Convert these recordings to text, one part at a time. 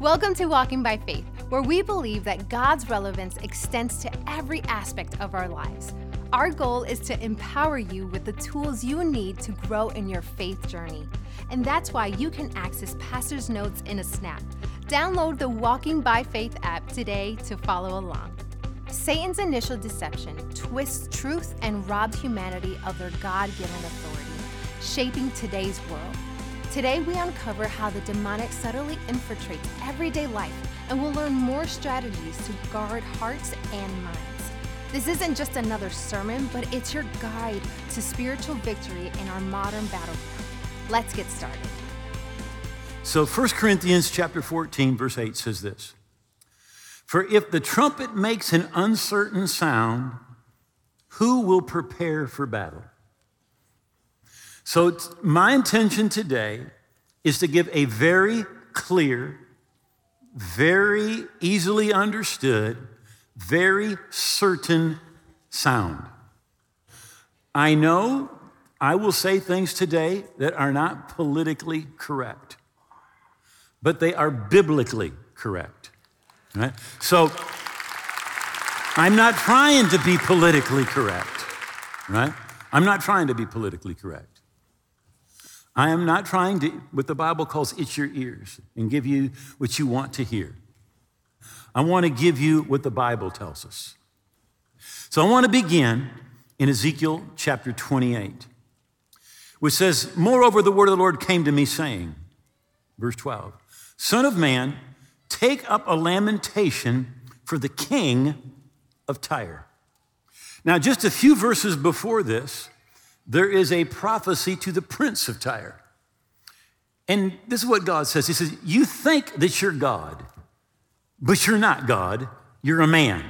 Welcome to Walking by Faith, where we believe that God's relevance extends to every aspect of our lives. Our goal is to empower you with the tools you need to grow in your faith journey. And that's why you can access Pastor's Notes in a snap. Download the Walking by Faith app today to follow along. Satan's initial deception twists truth and robs humanity of their God given authority, shaping today's world. Today, we uncover how the demonic subtly infiltrates everyday life, and we'll learn more strategies to guard hearts and minds. This isn't just another sermon, but it's your guide to spiritual victory in our modern battleground. Let's get started. So 1 Corinthians chapter 14 verse 8 says this. For if the trumpet makes an uncertain sound, who will prepare for battle? So, my intention today is to give a very clear, very easily understood, very certain sound. I know I will say things today that are not politically correct, but they are biblically correct. Right? So, I'm not trying to be politically correct, right? I'm not trying to be politically correct. I am not trying to, what the Bible calls itch your ears and give you what you want to hear. I want to give you what the Bible tells us. So I want to begin in Ezekiel chapter 28, which says, Moreover, the word of the Lord came to me, saying, verse 12, Son of man, take up a lamentation for the king of Tyre. Now, just a few verses before this, there is a prophecy to the prince of Tyre. And this is what God says He says, You think that you're God, but you're not God, you're a man.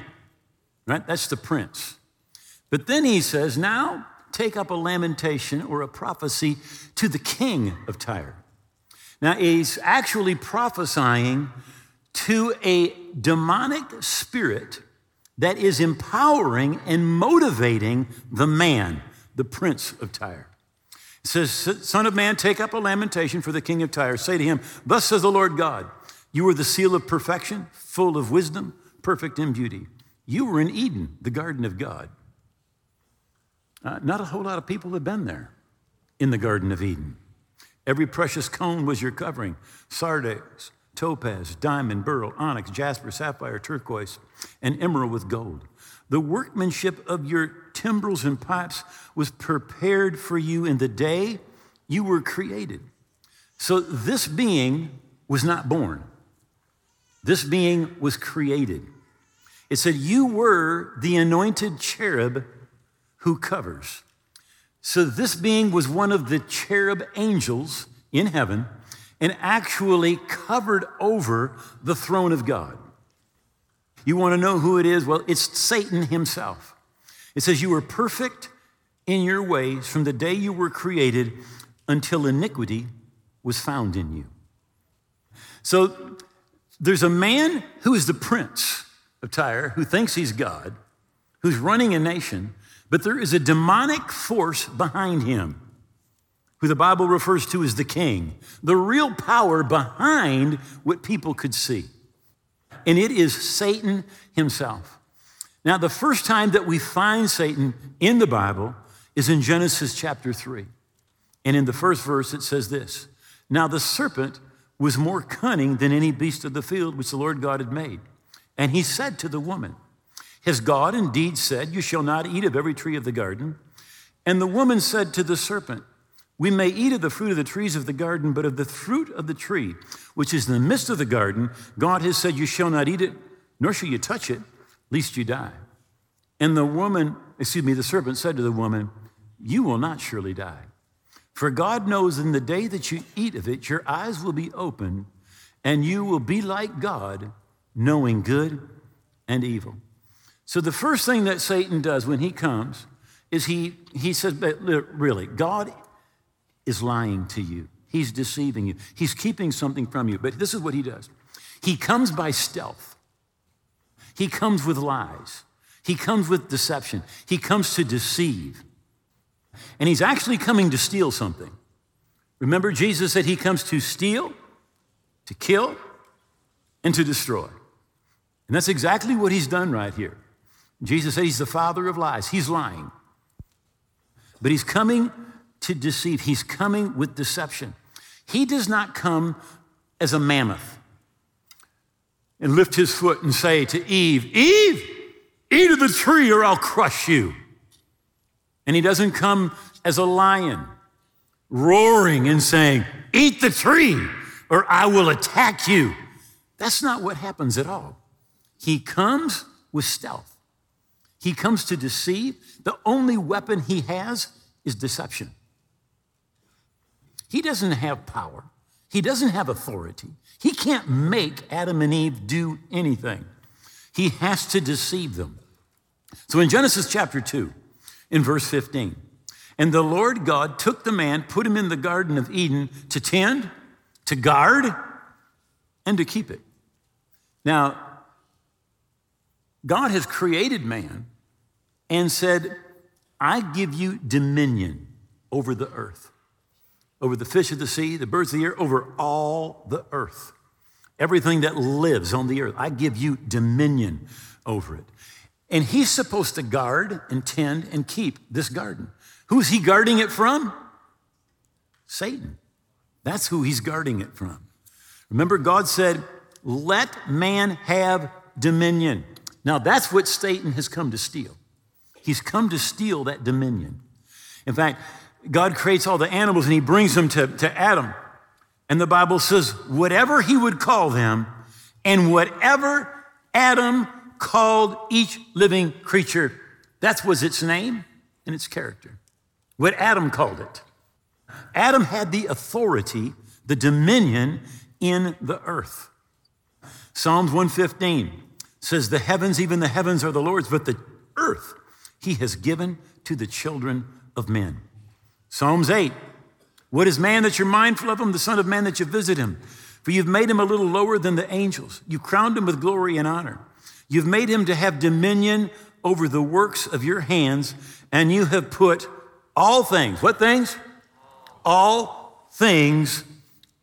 Right? That's the prince. But then he says, Now take up a lamentation or a prophecy to the king of Tyre. Now he's actually prophesying to a demonic spirit that is empowering and motivating the man the prince of Tyre. It says, Son of man, take up a lamentation for the king of Tyre. Say to him, Thus says the Lord God, you were the seal of perfection, full of wisdom, perfect in beauty. You were in Eden, the garden of God. Uh, not a whole lot of people have been there in the Garden of Eden. Every precious cone was your covering sardius, topaz, diamond, beryl, onyx, jasper, sapphire, turquoise, and emerald with gold. The workmanship of your timbrels and pipes was prepared for you in the day you were created. So this being was not born, this being was created. It said, You were the anointed cherub who covers. So this being was one of the cherub angels in heaven and actually covered over the throne of God. You want to know who it is? Well, it's Satan himself. It says, You were perfect in your ways from the day you were created until iniquity was found in you. So there's a man who is the prince of Tyre who thinks he's God, who's running a nation, but there is a demonic force behind him who the Bible refers to as the king, the real power behind what people could see and it is Satan himself. Now, the first time that we find Satan in the Bible is in Genesis chapter 3. And in the first verse, it says this Now the serpent was more cunning than any beast of the field which the Lord God had made. And he said to the woman, Has God indeed said, You shall not eat of every tree of the garden? And the woman said to the serpent, we may eat of the fruit of the trees of the garden, but of the fruit of the tree, which is in the midst of the garden, God has said, You shall not eat it, nor shall you touch it, lest you die. And the woman, excuse me, the serpent said to the woman, You will not surely die. For God knows in the day that you eat of it, your eyes will be open, and you will be like God, knowing good and evil. So the first thing that Satan does when he comes is he, he says, "But Really, God is lying to you. He's deceiving you. He's keeping something from you. But this is what he does he comes by stealth, he comes with lies, he comes with deception, he comes to deceive. And he's actually coming to steal something. Remember, Jesus said he comes to steal, to kill, and to destroy. And that's exactly what he's done right here. Jesus said he's the father of lies. He's lying. But he's coming to deceive, he's coming with deception. He does not come as a mammoth and lift his foot and say to Eve, Eve, eat of the tree or I'll crush you. And he doesn't come as a lion roaring and saying, Eat the tree or I will attack you. That's not what happens at all. He comes with stealth. He comes to deceive. The only weapon he has is deception. He doesn't have power. He doesn't have authority. He can't make Adam and Eve do anything. He has to deceive them. So in Genesis chapter 2, in verse 15, and the Lord God took the man, put him in the Garden of Eden to tend, to guard, and to keep it. Now, God has created man and said, I give you dominion over the earth, over the fish of the sea, the birds of the air, over all the earth. Everything that lives on the earth, I give you dominion over it. And he's supposed to guard and tend and keep this garden. Who's he guarding it from? Satan. That's who he's guarding it from. Remember, God said, Let man have dominion. Now, that's what Satan has come to steal. He's come to steal that dominion. In fact, God creates all the animals and he brings them to, to Adam. And the Bible says, whatever he would call them, and whatever Adam called each living creature, that was its name and its character. What Adam called it. Adam had the authority, the dominion in the earth. Psalms 115 says, The heavens, even the heavens, are the Lord's, but the earth he has given to the children of men. Psalms 8 What is man that you're mindful of him, the Son of Man that you visit him? For you've made him a little lower than the angels. You crowned him with glory and honor. You've made him to have dominion over the works of your hands, and you have put all things, what things? All things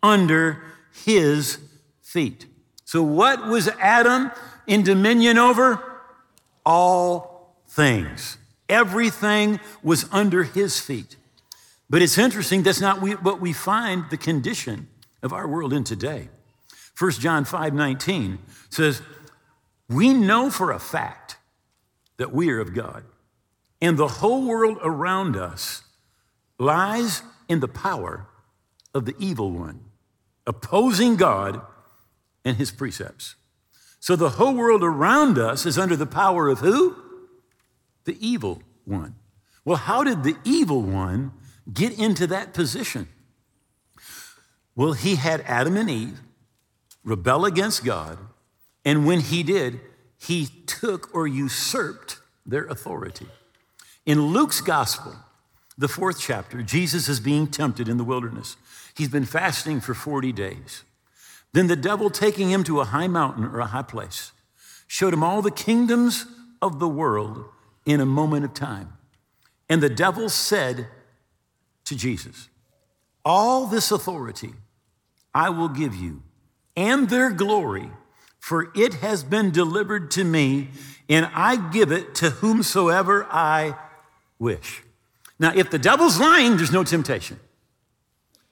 under his feet. So, what was Adam in dominion over? All things. Everything was under his feet. But it's interesting, that's not what we find the condition of our world in today. 1 John 5 19 says, We know for a fact that we are of God, and the whole world around us lies in the power of the evil one, opposing God and his precepts. So the whole world around us is under the power of who? the evil one. Well, how did the evil one get into that position? Well, he had Adam and Eve rebel against God, and when he did, he took or usurped their authority. In Luke's gospel, the fourth chapter, Jesus is being tempted in the wilderness. He's been fasting for 40 days. Then the devil, taking him to a high mountain or a high place, showed him all the kingdoms of the world in a moment of time. And the devil said to Jesus, All this authority I will give you, and their glory, for it has been delivered to me, and I give it to whomsoever I wish. Now, if the devil's lying, there's no temptation.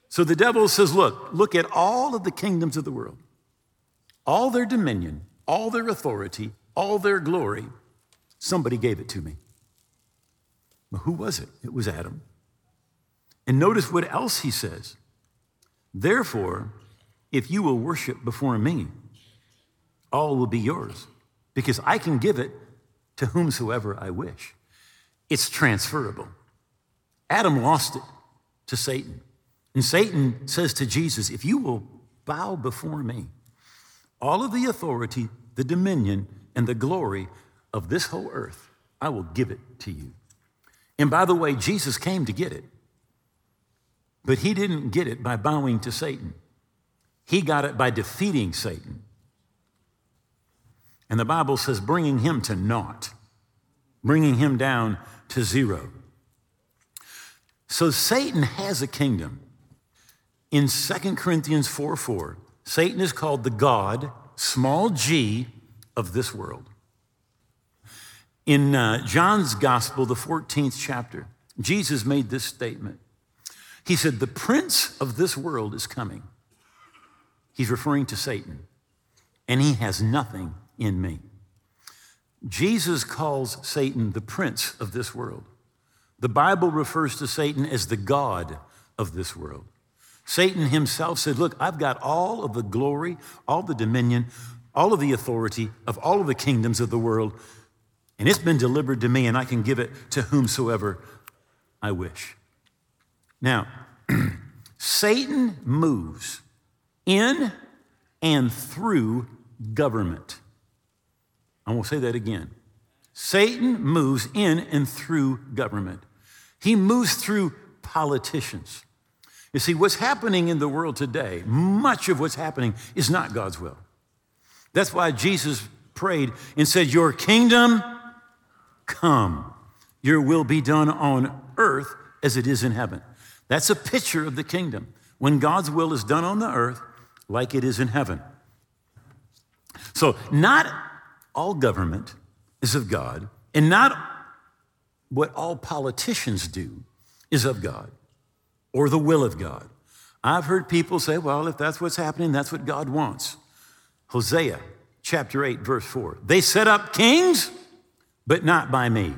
So the devil says, Look, look at all of the kingdoms of the world, all their dominion, all their authority, all their glory Somebody gave it to me. But who was it? It was Adam. And notice what else he says. Therefore, if you will worship before me, all will be yours, because I can give it to whomsoever I wish. It's transferable. Adam lost it to Satan. And Satan says to Jesus, If you will bow before me, all of the authority, the dominion, and the glory of this whole earth, I will give it to you. And by the way, Jesus came to get it. But he didn't get it by bowing to Satan, he got it by defeating Satan. And the Bible says, bringing him to naught, bringing him down to zero. So Satan has a kingdom. In 2 Corinthians 4 4, Satan is called the God small g, of this world. In uh, John's Gospel, the 14th chapter, Jesus made this statement. He said, The prince of this world is coming. He's referring to Satan, and he has nothing in me. Jesus calls Satan the prince of this world. The Bible refers to Satan as the God of this world. Satan himself said, Look, I've got all of the glory, all the dominion, all of the authority of all of the kingdoms of the world, and it's been delivered to me, and I can give it to whomsoever I wish. Now, Satan moves in and through government. I will say that again. Satan moves in and through government. He moves through politicians. You see, what's happening in the world today, much of what's happening is not God's will. That's why Jesus prayed and said, Your kingdom come, your will be done on earth as it is in heaven. That's a picture of the kingdom. When God's will is done on the earth like it is in heaven. So, not all government is of God, and not what all politicians do is of God or the will of God. I've heard people say, well, if that's what's happening, that's what God wants. Hosea chapter 8, verse 4. They set up kings, but not by me.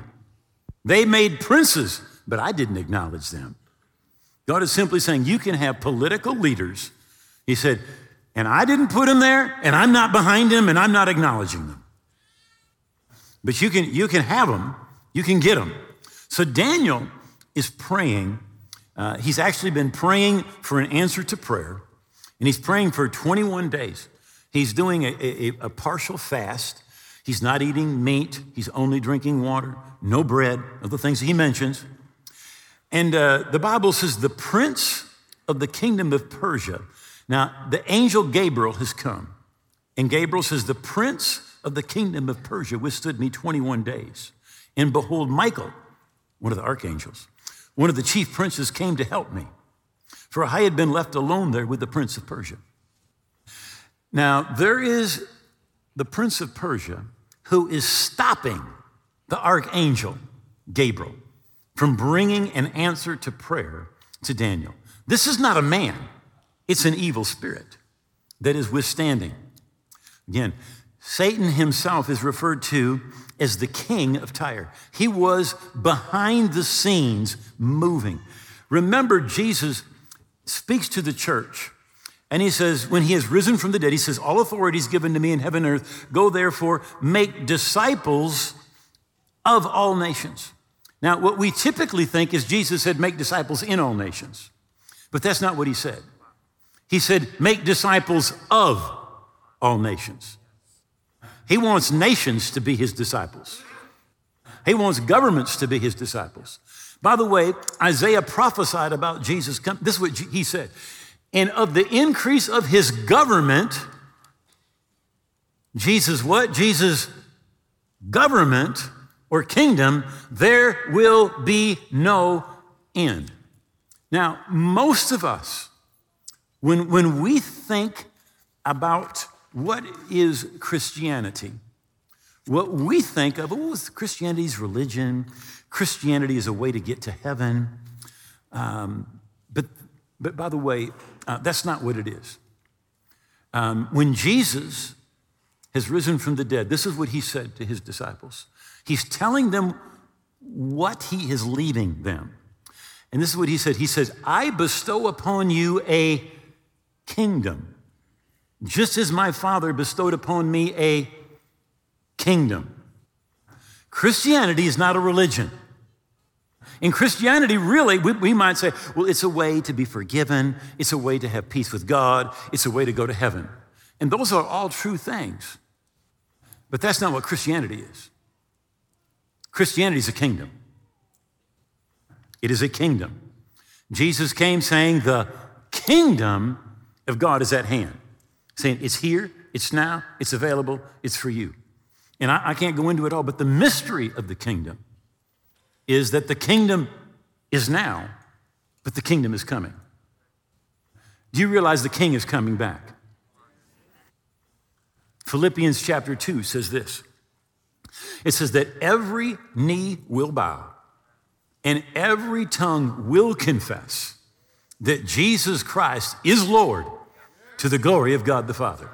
They made princes, but I didn't acknowledge them. God is simply saying, you can have political leaders. He said, and I didn't put them there, and I'm not behind them, and I'm not acknowledging them. But you can, you can have them, you can get them. So Daniel is praying uh, he's actually been praying for an answer to prayer, and he's praying for 21 days. He's doing a, a, a partial fast. He's not eating meat, he's only drinking water, no bread, of the things he mentions. And uh, the Bible says, the prince of the kingdom of Persia. Now, the angel Gabriel has come, and Gabriel says, the prince of the kingdom of Persia withstood me 21 days. And behold, Michael, one of the archangels, one of the chief princes came to help me, for I had been left alone there with the prince of Persia. Now, there is the prince of Persia who is stopping the archangel Gabriel from bringing an answer to prayer to Daniel. This is not a man, it's an evil spirit that is withstanding. Again, Satan himself is referred to as the king of Tyre. He was behind the scenes moving. Remember, Jesus speaks to the church and he says, when he has risen from the dead, he says, All authority is given to me in heaven and earth. Go therefore, make disciples of all nations. Now, what we typically think is Jesus said, Make disciples in all nations. But that's not what he said. He said, Make disciples of all nations. He wants nations to be his disciples. He wants governments to be his disciples. By the way, Isaiah prophesied about Jesus. Coming. This is what he said. And of the increase of his government, Jesus, what? Jesus' government or kingdom, there will be no end. Now, most of us, when, when we think about what is Christianity? What we think of, oh, Christianity is religion. Christianity is a way to get to heaven. Um, but, but by the way, uh, that's not what it is. Um, when Jesus has risen from the dead, this is what he said to his disciples. He's telling them what he is leaving them. And this is what he said He says, I bestow upon you a kingdom just as my Father bestowed upon me a kingdom. Christianity is not a religion. In Christianity, really, we, we, might say, well, it's a way to be forgiven, it's a way to have peace with God, it's a way to go to heaven. And those are all true things. But that's not what Christianity is. Christianity is a kingdom. It is a kingdom. Jesus came saying, the kingdom of God is at hand saying it's here, it's now, it's available, it's for you. And I, I can't go into it all, but the mystery of the kingdom is that the kingdom is now, but the kingdom is coming. Do you realize the king is coming back? Philippians chapter 2 says this it says that every knee will bow and every tongue will confess that Jesus Christ is Lord to the glory of God the Father.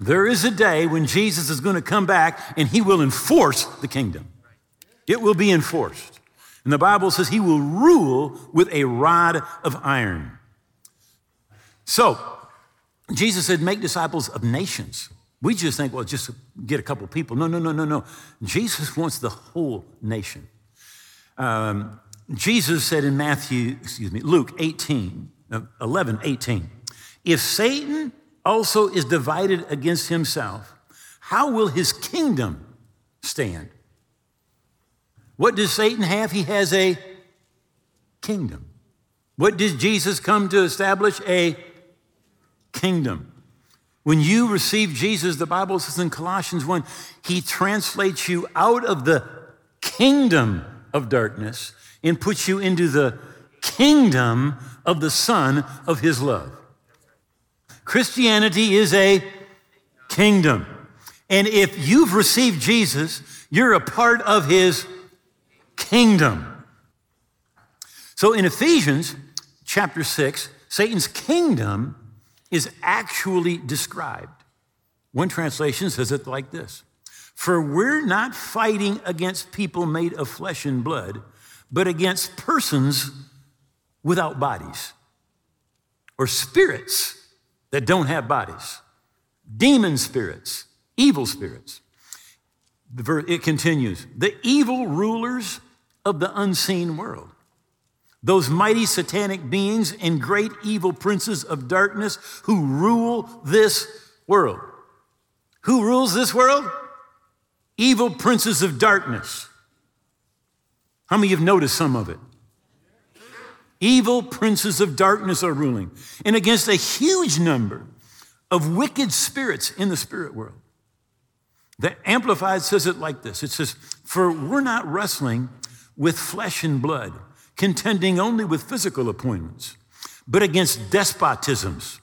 There is a day when Jesus is going to come back and he will enforce the kingdom. It will be enforced. And the Bible says he will rule with a rod of iron. So, Jesus said, make disciples of nations. We just think, well, just get a couple people. No, no, no, no, no. Jesus wants the whole nation. Um, Jesus said in Matthew, excuse me, Luke 18, uh, 11, 18, if Satan also is divided against himself, how will his kingdom stand? What does Satan have? He has a kingdom. What did Jesus come to establish? A kingdom. When you receive Jesus, the Bible says in Colossians 1, he translates you out of the kingdom of darkness and puts you into the kingdom of the Son of his love. Christianity is a kingdom. And if you've received Jesus, you're a part of his kingdom. So in Ephesians chapter 6, Satan's kingdom is actually described. One translation says it like this For we're not fighting against people made of flesh and blood, but against persons without bodies, or spirits that don't have bodies, demon spirits, evil spirits. It continues the evil rulers of the unseen world those mighty satanic beings and great evil princes of darkness who rule this world. Who rules this world? Evil princes of darkness. How many of you have noticed some of it? Evil princes of darkness are ruling, and against a huge number of wicked spirits in the spirit world. The Amplified says it like this it says, For we're not wrestling with flesh and blood contending only with physical appointments, but against despotisms,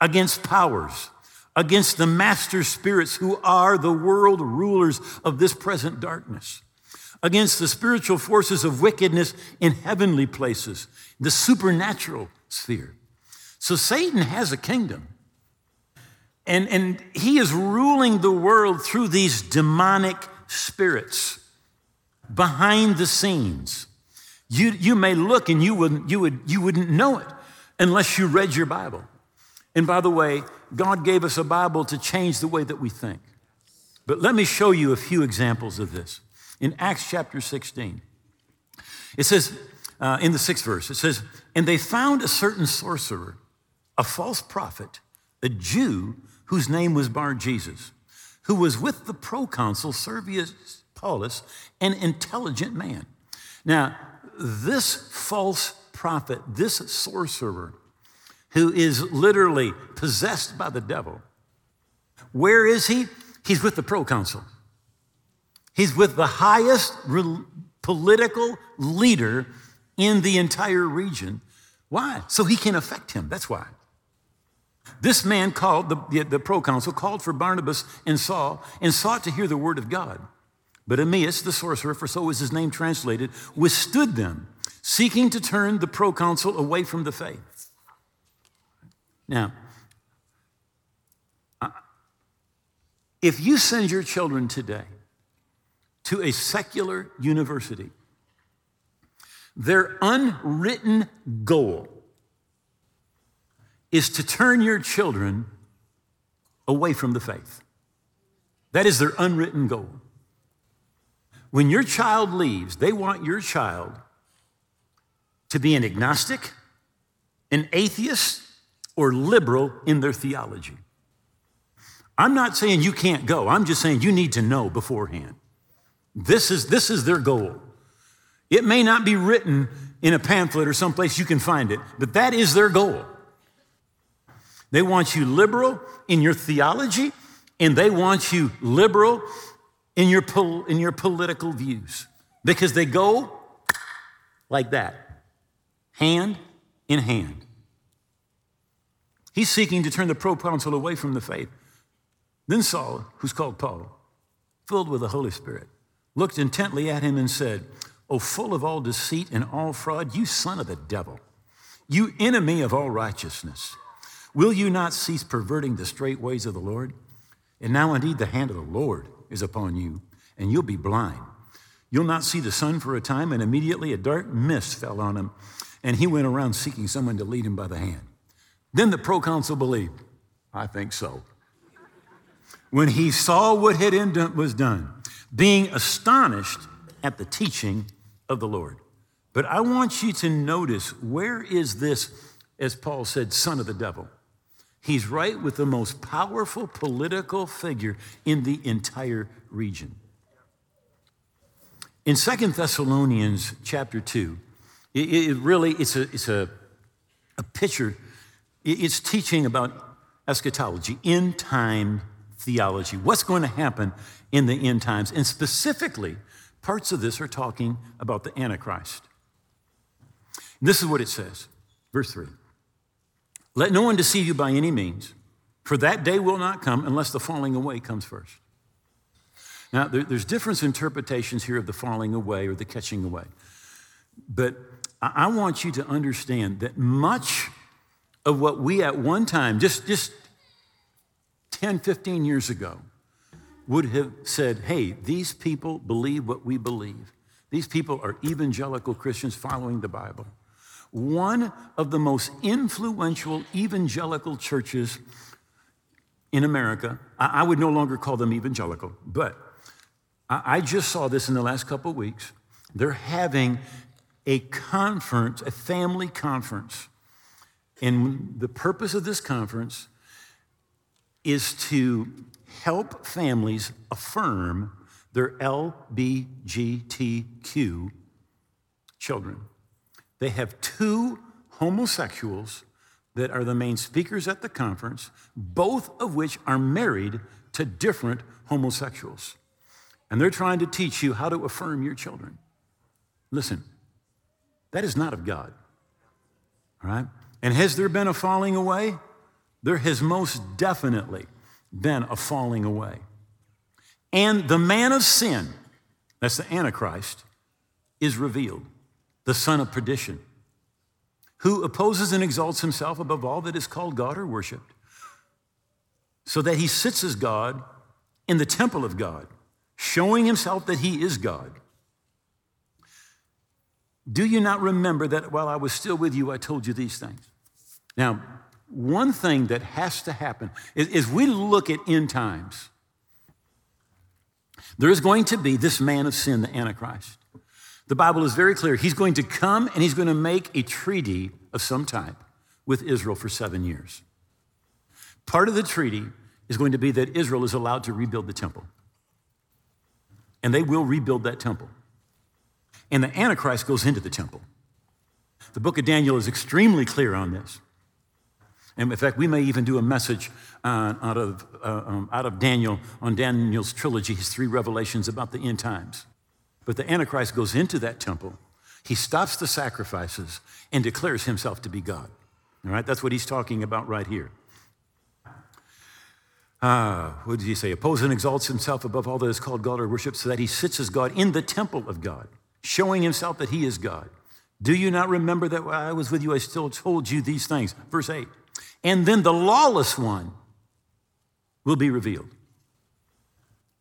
against powers, against the master spirits who are the world rulers of this present darkness, against the spiritual forces of wickedness in heavenly places, the supernatural sphere. So Satan has a kingdom. And, and he is ruling the world through these demonic spirits behind the scenes. You, you may look and you wouldn't, you, would, you wouldn't know it unless you read your Bible. And by the way, God gave us a Bible to change the way that we think. But let me show you a few examples of this. In Acts chapter 16, it says, uh, in the sixth verse, it says, And they found a certain sorcerer, a false prophet, a Jew whose name was Bar Jesus, who was with the proconsul Sergius Paulus, an intelligent man. Now, this false prophet, this sorcerer, who is literally possessed by the devil, where is he? He's with the proconsul. He's with the highest re- political leader in the entire region. Why? So he can affect him. That's why. This man called, the, the, the proconsul, called for Barnabas and Saul and sought to hear the word of God. But Elymas, the sorcerer, for so is his name translated, withstood them, seeking to turn the proconsul away from the faith. Now, if you send your children today to a secular university, their unwritten goal is to turn your children away from the faith. That is their unwritten goal. When your child leaves, they want your child to be an agnostic, an atheist, or liberal in their theology. I'm not saying you can't go, I'm just saying you need to know beforehand. This is, this is their goal. It may not be written in a pamphlet or someplace you can find it, but that is their goal. They want you liberal in your theology, and they want you liberal in your, pol- in your political views because they go like that, hand in hand. He's seeking to turn the proconsul away from the faith. Then Saul, who's called Paul, filled with the Holy Spirit, looked intently at him and said, O full of all deceit and all fraud, you son of the devil, you enemy of all righteousness, will you not cease perverting the straight ways of the Lord? And now indeed the hand of the Lord is upon you, and you'll be blind. You'll not see the sun for a time, and immediately a dark mist fell on him, and he went around seeking someone to lead him by the hand. Then the proconsul believed. I think so. When he saw what had was done, being astonished at the teaching of the Lord. But I want you to notice where is this, as Paul said, son of the devil? He's right with the most powerful political figure in the entire region. In Second Thessalonians chapter 2, it, it really, it's a, it's a, a picture, it's teaching about eschatology, end time theology, what's going to happen in the end times. And specifically, parts of this are talking about the Antichrist. This is what it says, verse 3. Let no one deceive you by any means, for that day will not come unless the falling away comes first. Now, there, there's different interpretations here of the falling away or the catching away. But I want you to understand that much of what we at one time, just, just 10, 15 years ago, would have said, hey, these people believe what we believe. These people are evangelical Christians following the Bible one of the most influential evangelical churches in America. I, would no longer call them evangelical, but I, just saw this in the last couple of weeks. They're having a conference, a family conference. And the purpose of this conference is to help families affirm their LBGTQ children. They have two homosexuals that are the main speakers at the conference, both of which are married to different homosexuals. And they're trying to teach you how to affirm your children. Listen, that is not of God. All right? And has there been a falling away? There has most definitely been a falling away. And the man of sin, that's the Antichrist, is revealed the son of perdition, who opposes and exalts himself above all that is called God or worshiped, so that he sits as God in the temple of God, showing himself that he is God. Do you not remember that while I was still with you, I told you these things? Now, one thing that has to happen is, is we look at end times. There is going to be this man of sin, the Antichrist. The Bible is very clear. He's going to come and he's going to make a treaty of some type with Israel for seven years. Part of the treaty is going to be that Israel is allowed to rebuild the temple. And they will rebuild that temple. And the Antichrist goes into the temple. The book of Daniel is extremely clear on this. And in fact, we may even do a message uh, out, of, uh, um, out of Daniel on Daniel's trilogy, his three revelations about the end times. But the Antichrist goes into that temple, he stops the sacrifices, and declares himself to be God. All right, that's what he's talking about right here. Uh, what did he say? Opposes and exalts himself above all that is called God or worship, so that he sits as God in the temple of God, showing himself that he is God. Do you not remember that while I was with you, I still told you these things? Verse 8. And then the lawless one will be revealed.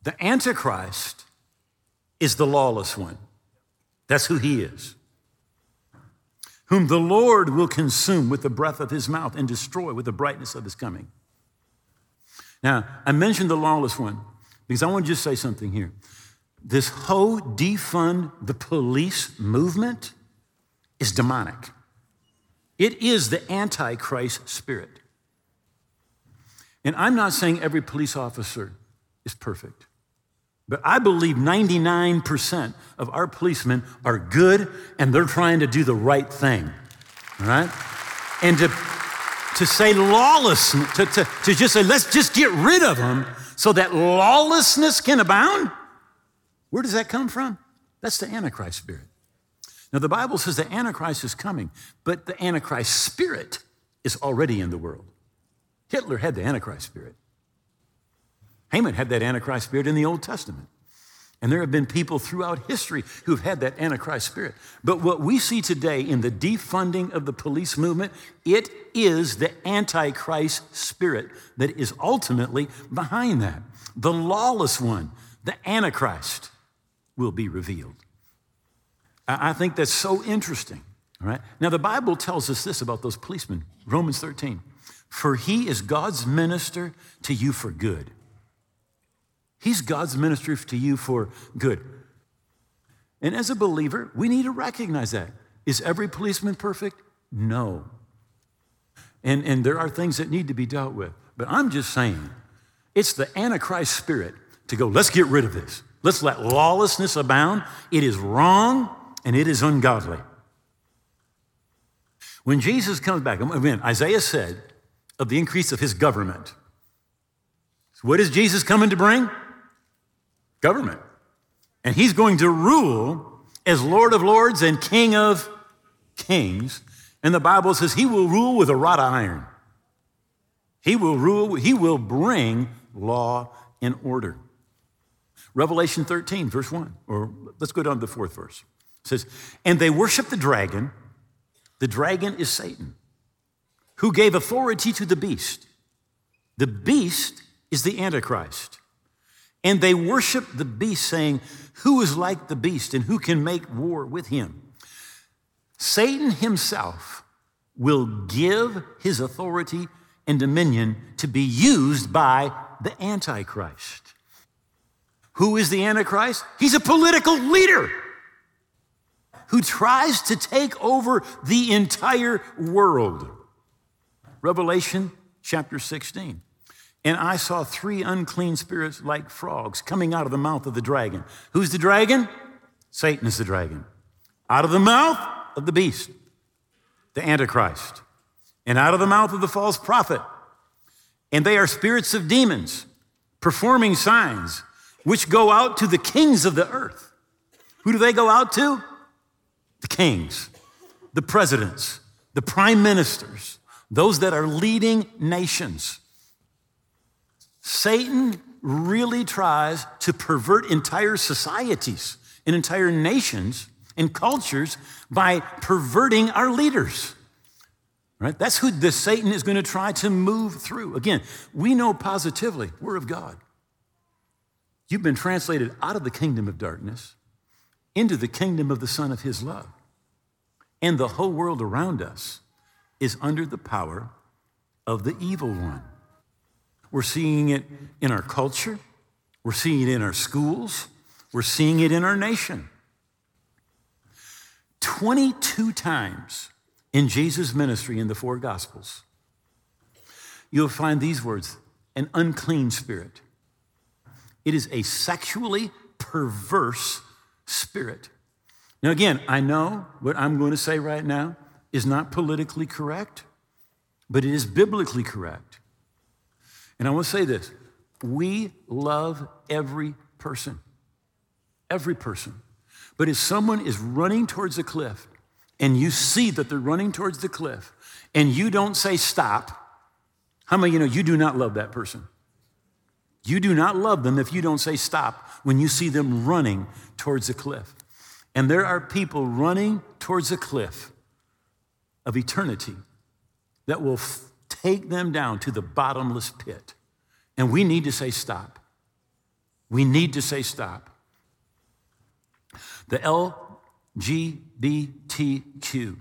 The Antichrist is the lawless one. That's who he is. Whom the Lord will consume with the breath of his mouth and destroy with the brightness of his coming. Now, I mentioned the lawless one because I want to just say something here. This whole defund the police movement is demonic. It is the Antichrist spirit. And I'm not saying every police officer is perfect. But I believe 99% of our policemen are good and they're trying to do the right thing. All right? And to, to say lawlessness, to, to, to just say, let's just get rid of them so that lawlessness can abound, where does that come from? That's the Antichrist spirit. Now, the Bible says the Antichrist is coming, but the Antichrist spirit is already in the world. Hitler had the Antichrist spirit. Haman had that Antichrist spirit in the Old Testament. And there have been people throughout history who've had that Antichrist spirit. But what we see today in the defunding of the police movement, it is the Antichrist spirit that is ultimately behind that. The lawless one, the Antichrist, will be revealed. I think that's so interesting. All right. Now, the Bible tells us this about those policemen Romans 13. For he is God's minister to you for good. He's God's minister to you for good. And as a believer, we need to recognize that. Is every policeman perfect? No. And, and there are things that need to be dealt with. But I'm just saying, it's the Antichrist spirit to go, let's get rid of this. Let's let lawlessness abound. It is wrong and it is ungodly. When Jesus comes back, again, Isaiah said of the increase of his government. What is Jesus coming to bring? Government. And he's going to rule as Lord of Lords and King of Kings. And the Bible says he will rule with a rod of iron. He will rule, he will bring law and order. Revelation 13, verse 1, or let's go down to the fourth verse. It says, And they worship the dragon the dragon is Satan, who gave authority to the beast. The beast is the Antichrist. And they worship the beast, saying, Who is like the beast and who can make war with him? Satan himself will give his authority and dominion to be used by the Antichrist. Who is the Antichrist? He's a political leader who tries to take over the entire world. Revelation chapter 16. And I saw three unclean spirits like frogs coming out of the mouth of the dragon. Who's the dragon? Satan is the dragon. Out of the mouth of the beast, the Antichrist, and out of the mouth of the false prophet. And they are spirits of demons performing signs which go out to the kings of the earth. Who do they go out to? the kings, the presidents, the prime ministers, those that are leading nations. Satan really tries to pervert entire societies and entire nations and cultures by perverting our leaders. Right? That's who the Satan is going to try to move through. Again, we know positively we're of God. You've been translated out of the kingdom of darkness into the kingdom of the Son of His love and the whole world around us is under the power of the evil one. We're seeing it in our culture, we're seeing it in our schools, we're seeing it in our nation. 22 times in Jesus' ministry in the four Gospels, you'll find these words an unclean spirit. It is a sexually perverse spirit. Now, again, I know what I'm going to say right now is not politically correct, but it is biblically correct. And I want to say this we love every person, every person. But if someone is running towards a cliff and you see that they're running towards the cliff and you don't say stop, how many you know you do not love that person? You do not love them if you don't say stop when you see them running towards the cliff. And there are people running towards a cliff of eternity that will take them down to the bottomless pit. And we need to say stop. We need to say stop. The LGBTQ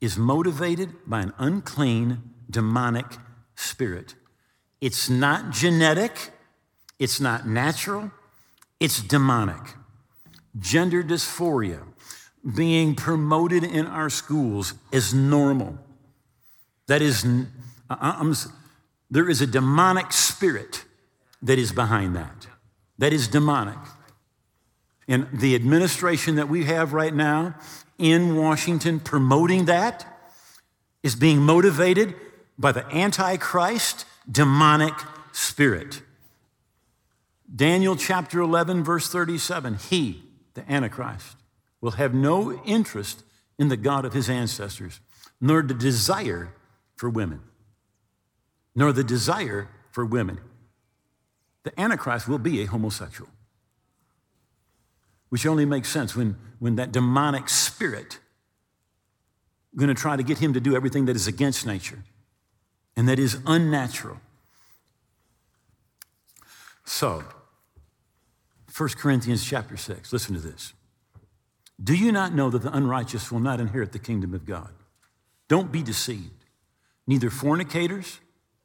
is motivated by an unclean, demonic spirit. It's not genetic, it's not natural, it's demonic gender dysphoria being promoted in our schools is normal. That is, uh, uh, I'm, there is a demonic spirit that is behind that. That is demonic. And the administration that we have right now in Washington promoting that is being motivated by the Antichrist demonic spirit. Daniel chapter 11, verse 37 He, the Antichrist, will have no interest in the God of his ancestors, nor the desire for women, nor the desire for women. the Antichrist will be a homosexual, which only makes sense when, when that demonic spirit going to try to get him to do everything that is against nature and that is unnatural. So, 1 Corinthians chapter 6, listen to this. Do you not know that the unrighteous will not inherit the kingdom of God? Don't be deceived. Neither fornicators,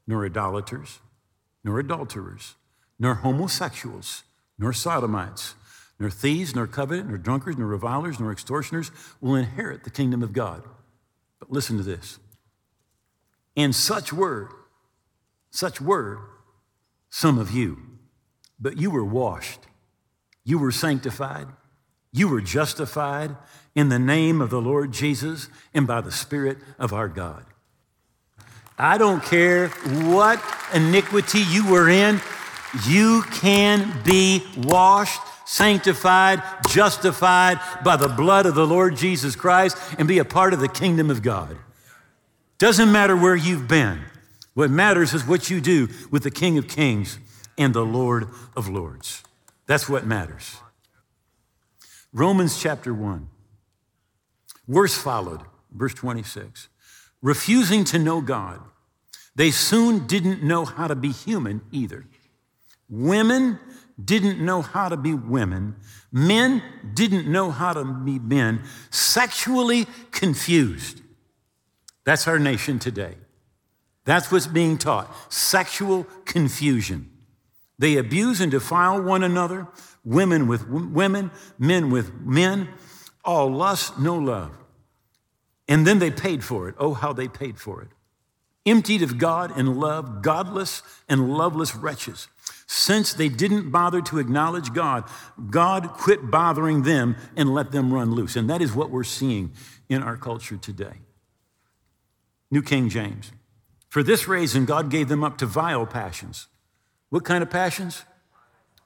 nor idolaters, nor adulterers, nor homosexuals, nor sodomites, nor thieves, nor covetous, nor drunkards, nor revilers, nor extortioners will inherit the kingdom of God. But listen to this. And such were, such were some of you, but you were washed, you were sanctified, you were justified in the name of the Lord Jesus and by the Spirit of our God. I don't care what iniquity you were in, you can be washed, sanctified, justified by the blood of the Lord Jesus Christ and be a part of the kingdom of God. Doesn't matter where you've been. What matters is what you do with the King of Kings and the Lord of Lords. That's what matters. Romans chapter 1. Worse followed, verse 26. Refusing to know God, they soon didn't know how to be human either. Women didn't know how to be women. Men didn't know how to be men. Sexually confused. That's our nation today. That's what's being taught sexual confusion. They abuse and defile one another, women with women, men with men, all lust, no love. And then they paid for it. Oh, how they paid for it. Emptied of God and love, godless and loveless wretches. Since they didn't bother to acknowledge God, God quit bothering them and let them run loose. And that is what we're seeing in our culture today. New King James. For this reason, God gave them up to vile passions. What kind of passions?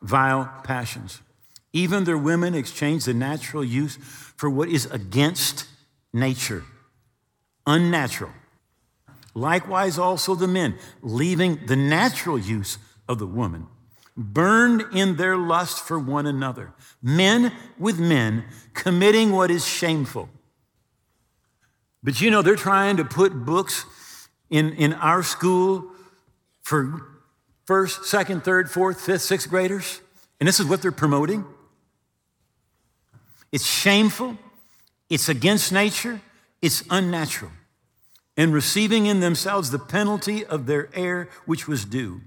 Vile passions. Even their women exchanged the natural use for what is against nature, unnatural. Likewise, also the men, leaving the natural use of the woman, burned in their lust for one another, men with men, committing what is shameful. But you know, they're trying to put books in, in our school for first, second, third, fourth, fifth, sixth graders, and this is what they're promoting. It's shameful, it's against nature, it's unnatural, and receiving in themselves the penalty of their error which was due.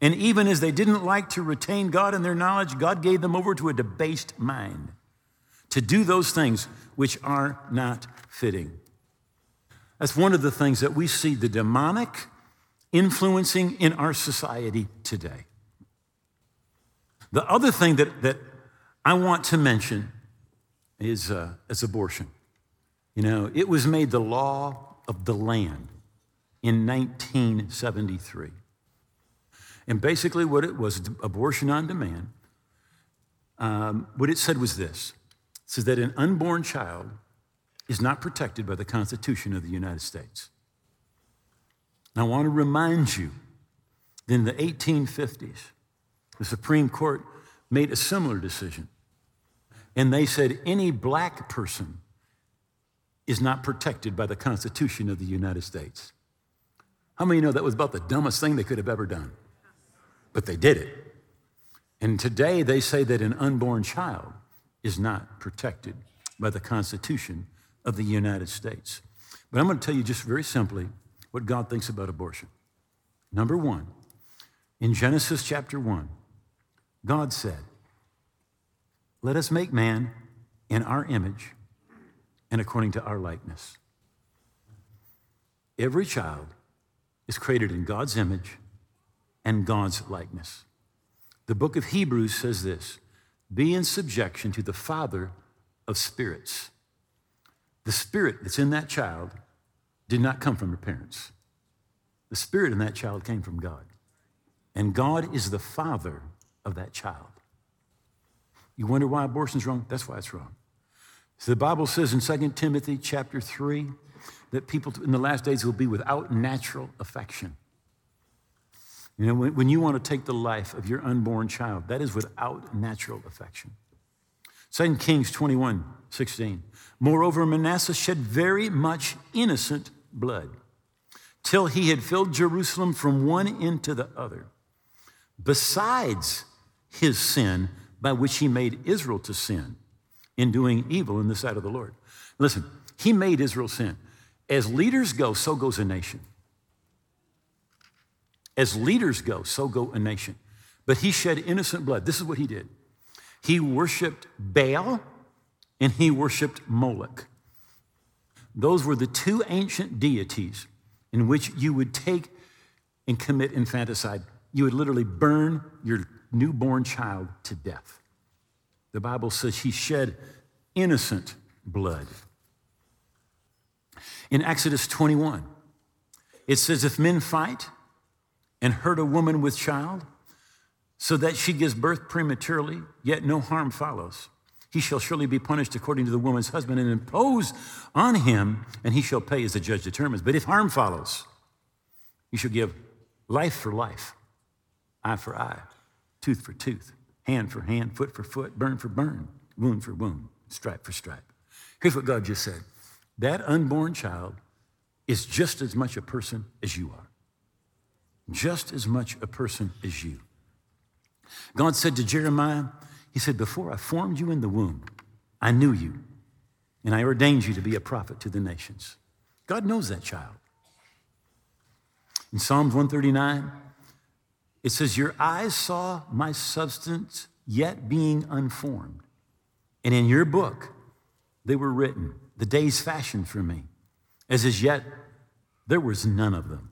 And even as they didn't like to retain God in their knowledge, God gave them over to a debased mind to do those things which are not fitting. That's one of the things that we see the demonic influencing in our society today. The other thing that, that I want to mention is, uh, is abortion. You know, it was made the law of the land in 1973. And basically, what it was abortion on demand. Um, what it said was this it says that an unborn child is not protected by the Constitution of the United States. I want to remind you that in the 1850s, the Supreme Court made a similar decision. And they said any black person is not protected by the Constitution of the United States. How many know that was about the dumbest thing they could have ever done? But they did it. And today they say that an unborn child is not protected by the Constitution of the United States. But I'm going to tell you just very simply what God thinks about abortion. Number one, in Genesis chapter 1, God said, Let us make man in our image and according to our likeness. Every child is created in God's image and God's likeness. The book of Hebrews says this Be in subjection to the Father of spirits the spirit that's in that child did not come from her parents. The spirit in that child came from God. And God is the father of that child. You wonder why abortion's wrong? That's why it's wrong. So the Bible says in 2 Timothy chapter 3 that people in the last days will be without natural affection. You know, when, when you want to take the life of your unborn child, that is without natural affection. 2 Kings 21, 16. Moreover, Manasseh shed very much innocent blood till he had filled Jerusalem from one end to the other, besides his sin by which he made Israel to sin in doing evil in the sight of the Lord. Listen, he made Israel sin. As leaders go, so goes a nation. As leaders go, so go a nation. But he shed innocent blood. This is what he did. He worshiped Baal and he worshiped Moloch. Those were the two ancient deities in which you would take and commit infanticide. You would literally burn your newborn child to death. The Bible says he shed innocent blood. In Exodus 21, it says, If men fight and hurt a woman with child, so that she gives birth prematurely, yet no harm follows, he shall surely be punished according to the woman's husband and impose on him, and he shall pay as the judge determines. But if harm follows, you shall give life for life, eye for eye, tooth for tooth, hand for hand, foot for foot, burn for burn, wound for wound, stripe for stripe. Here's what God just said that unborn child is just as much a person as you are, just as much a person as you. God said to Jeremiah, He said, Before I formed you in the womb, I knew you, and I ordained you to be a prophet to the nations. God knows that child. In Psalms 139, it says, Your eyes saw my substance yet being unformed. And in your book, they were written, the days fashioned for me, as as yet there was none of them.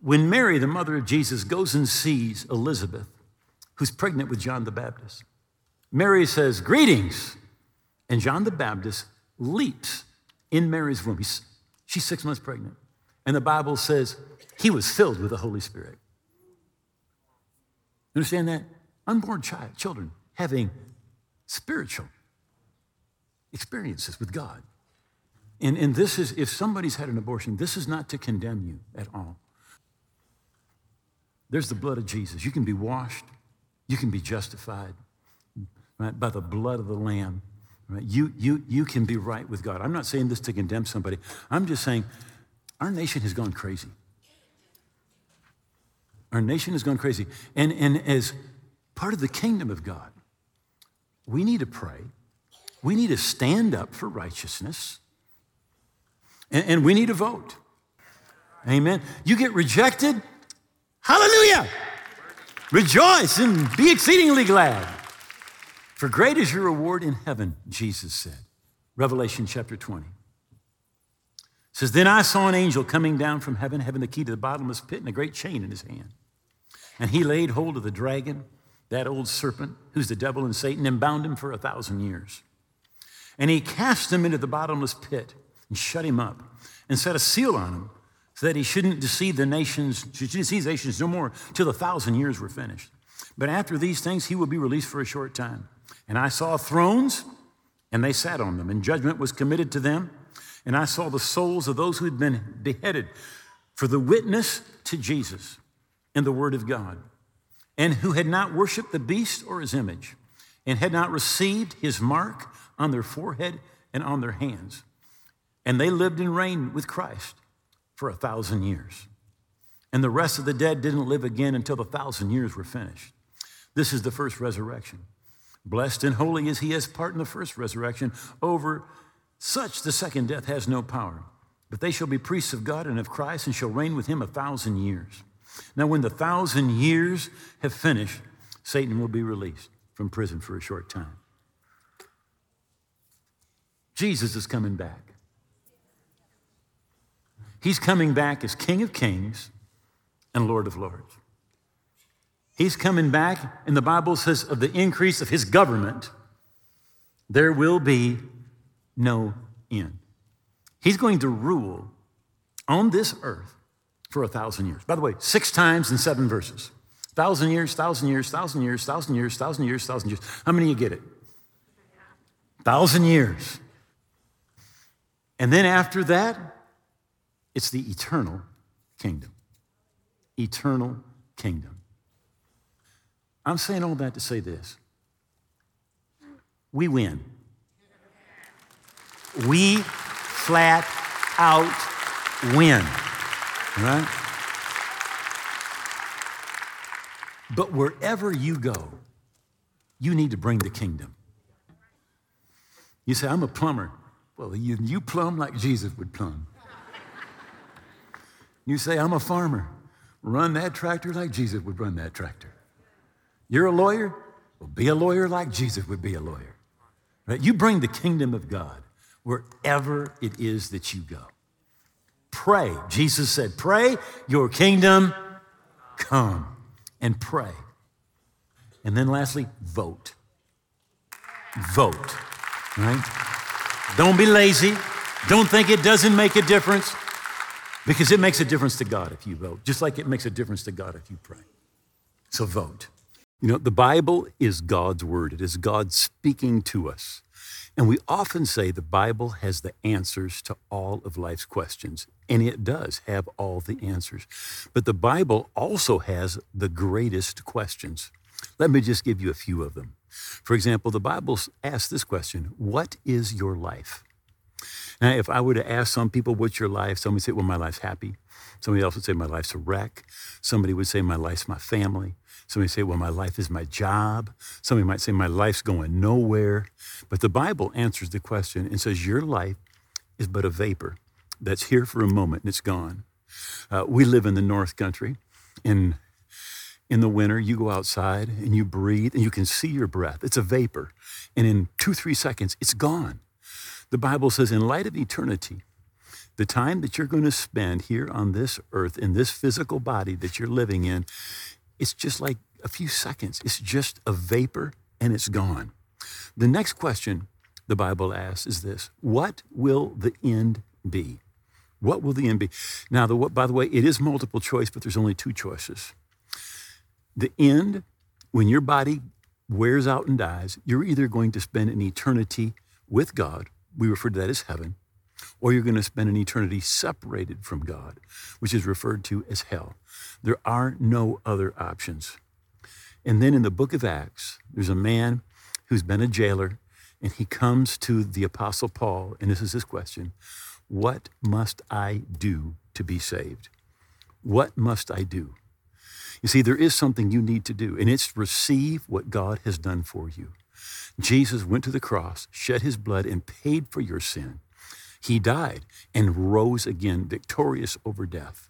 When Mary, the mother of Jesus, goes and sees Elizabeth, who's pregnant with John the Baptist, Mary says, Greetings. And John the Baptist leaps in Mary's womb. He's, she's six months pregnant. And the Bible says he was filled with the Holy Spirit. Understand that? Unborn child, children having spiritual experiences with God. And, and this is, if somebody's had an abortion, this is not to condemn you at all. There's the blood of Jesus. You can be washed, you can be justified right, by the blood of the Lamb. Right? You, you, you can be right with God. I'm not saying this to condemn somebody, I'm just saying our nation has gone crazy. Our nation has gone crazy. And, and as part of the kingdom of God, we need to pray. We need to stand up for righteousness. And, and we need to vote. Amen. You get rejected, hallelujah. Rejoice and be exceedingly glad. For great is your reward in heaven, Jesus said. Revelation chapter 20 says, Then I saw an angel coming down from heaven, having the key to the bottomless pit and a great chain in his hand. And he laid hold of the dragon, that old serpent, who's the devil and Satan, and bound him for a thousand years. And he cast him into the bottomless pit and shut him up and set a seal on him so that he shouldn't deceive the nations, deceive nations no more till the thousand years were finished. But after these things, he will be released for a short time. And I saw thrones, and they sat on them, and judgment was committed to them. And I saw the souls of those who had been beheaded for the witness to Jesus and the Word of God, and who had not worshiped the beast or his image, and had not received his mark on their forehead and on their hands. And they lived and reigned with Christ for a thousand years. And the rest of the dead didn't live again until the thousand years were finished. This is the first resurrection. Blessed and holy is he as part in the first resurrection. Over such the second death has no power. But they shall be priests of God and of Christ and shall reign with him a thousand years. Now, when the thousand years have finished, Satan will be released from prison for a short time. Jesus is coming back. He's coming back as King of Kings and Lord of Lords. He's coming back, and the Bible says of the increase of his government, there will be no end. He's going to rule on this earth for a thousand years. By the way, six times in seven verses. Thousand years, thousand years, thousand years, thousand years, thousand years, thousand years. How many you get it? Thousand years. And then after that, it's the eternal kingdom. eternal kingdom. I'm saying all that to say this we win. We flat out win, right? But wherever you go, you need to bring the kingdom. You say, I'm a plumber. Well, you, you plumb like Jesus would plumb. You say, I'm a farmer. Run that tractor like Jesus would run that tractor. You're a lawyer? Well, be a lawyer like Jesus would be a lawyer. Right? You bring the kingdom of God wherever it is that you go. Pray. Jesus said, Pray, your kingdom come. And pray. And then lastly, vote. Vote. Right? Don't be lazy. Don't think it doesn't make a difference because it makes a difference to God if you vote, just like it makes a difference to God if you pray. So vote. You know, the Bible is God's word, it is God speaking to us. And we often say the Bible has the answers to all of life's questions, and it does have all the answers. But the Bible also has the greatest questions. Let me just give you a few of them. For example, the Bible asks this question What is your life? Now, if I were to ask some people, What's your life? Somebody would say, Well, my life's happy. Somebody else would say, My life's a wreck. Somebody would say, My life's my family. Somebody say, Well, my life is my job. Somebody might say, My life's going nowhere. But the Bible answers the question and says, Your life is but a vapor that's here for a moment and it's gone. Uh, we live in the North Country. In in the winter, you go outside and you breathe and you can see your breath. It's a vapor. And in two, three seconds, it's gone. The Bible says, in light of eternity, the time that you're going to spend here on this earth, in this physical body that you're living in, it's just like a few seconds. It's just a vapor and it's gone. The next question the Bible asks is this What will the end be? What will the end be? Now, the, by the way, it is multiple choice, but there's only two choices. The end, when your body wears out and dies, you're either going to spend an eternity with God, we refer to that as heaven, or you're going to spend an eternity separated from God, which is referred to as hell. There are no other options. And then in the book of Acts, there's a man who's been a jailer, and he comes to the Apostle Paul, and this is his question What must I do to be saved? What must I do? You see, there is something you need to do, and it's receive what God has done for you. Jesus went to the cross, shed his blood, and paid for your sin. He died and rose again, victorious over death.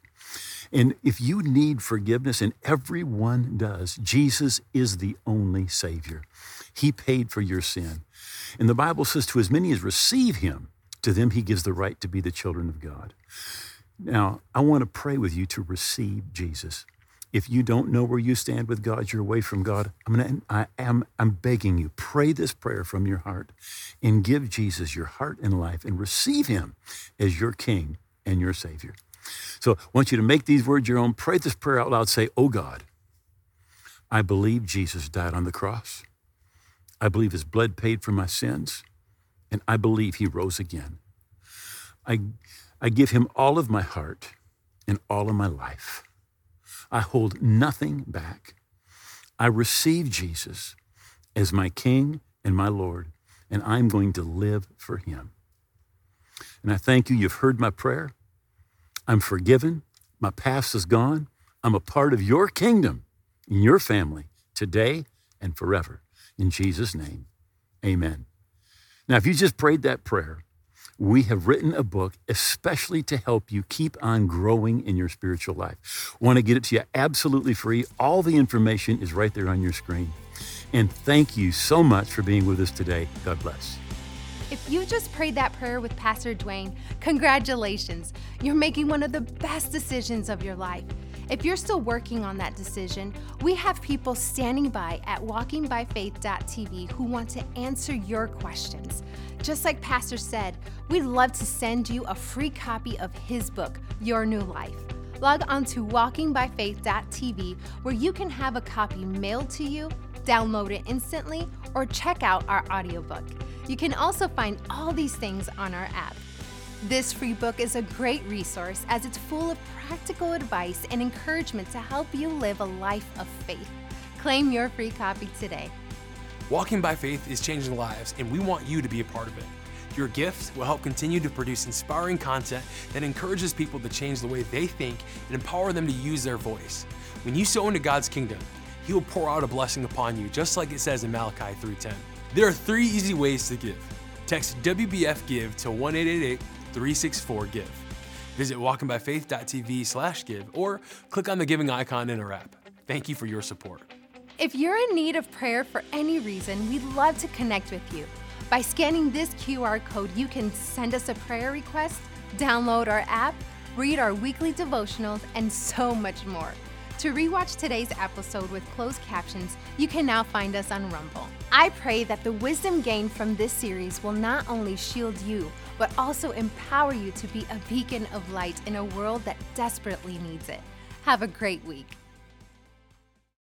And if you need forgiveness, and everyone does, Jesus is the only Savior. He paid for your sin. And the Bible says, to as many as receive Him, to them He gives the right to be the children of God. Now, I want to pray with you to receive Jesus. If you don't know where you stand with God, you're away from God. I'm gonna, I am, I'm begging you, pray this prayer from your heart and give Jesus your heart and life and receive him as your King and your Savior. So I want you to make these words your own. Pray this prayer out loud. Say, Oh God, I believe Jesus died on the cross. I believe his blood paid for my sins, and I believe he rose again. I, I give him all of my heart and all of my life. I hold nothing back. I receive Jesus as my King and my Lord, and I'm going to live for him. And I thank you. You've heard my prayer. I'm forgiven. My past is gone. I'm a part of your kingdom, in your family, today and forever. In Jesus' name, amen. Now, if you just prayed that prayer, we have written a book especially to help you keep on growing in your spiritual life. Want to get it to you absolutely free. All the information is right there on your screen. And thank you so much for being with us today. God bless. If you just prayed that prayer with Pastor Duane, congratulations. You're making one of the best decisions of your life. If you're still working on that decision, we have people standing by at walkingbyfaith.tv who want to answer your questions. Just like Pastor said, we'd love to send you a free copy of his book, Your New Life. Log on to walkingbyfaith.tv where you can have a copy mailed to you, download it instantly, or check out our audiobook. You can also find all these things on our app. This free book is a great resource as it's full of practical advice and encouragement to help you live a life of faith. Claim your free copy today. Walking by faith is changing lives, and we want you to be a part of it. Your gift will help continue to produce inspiring content that encourages people to change the way they think and empower them to use their voice. When you sow into God's kingdom, He will pour out a blessing upon you, just like it says in Malachi 3:10. There are three easy ways to give. Text WBF Give to 1 364 Give. Visit walkingbyfaith.tv slash give or click on the giving icon in our app. Thank you for your support. If you're in need of prayer for any reason, we'd love to connect with you. By scanning this QR code, you can send us a prayer request, download our app, read our weekly devotionals, and so much more. To rewatch today's episode with closed captions, you can now find us on Rumble. I pray that the wisdom gained from this series will not only shield you, but also empower you to be a beacon of light in a world that desperately needs it. Have a great week.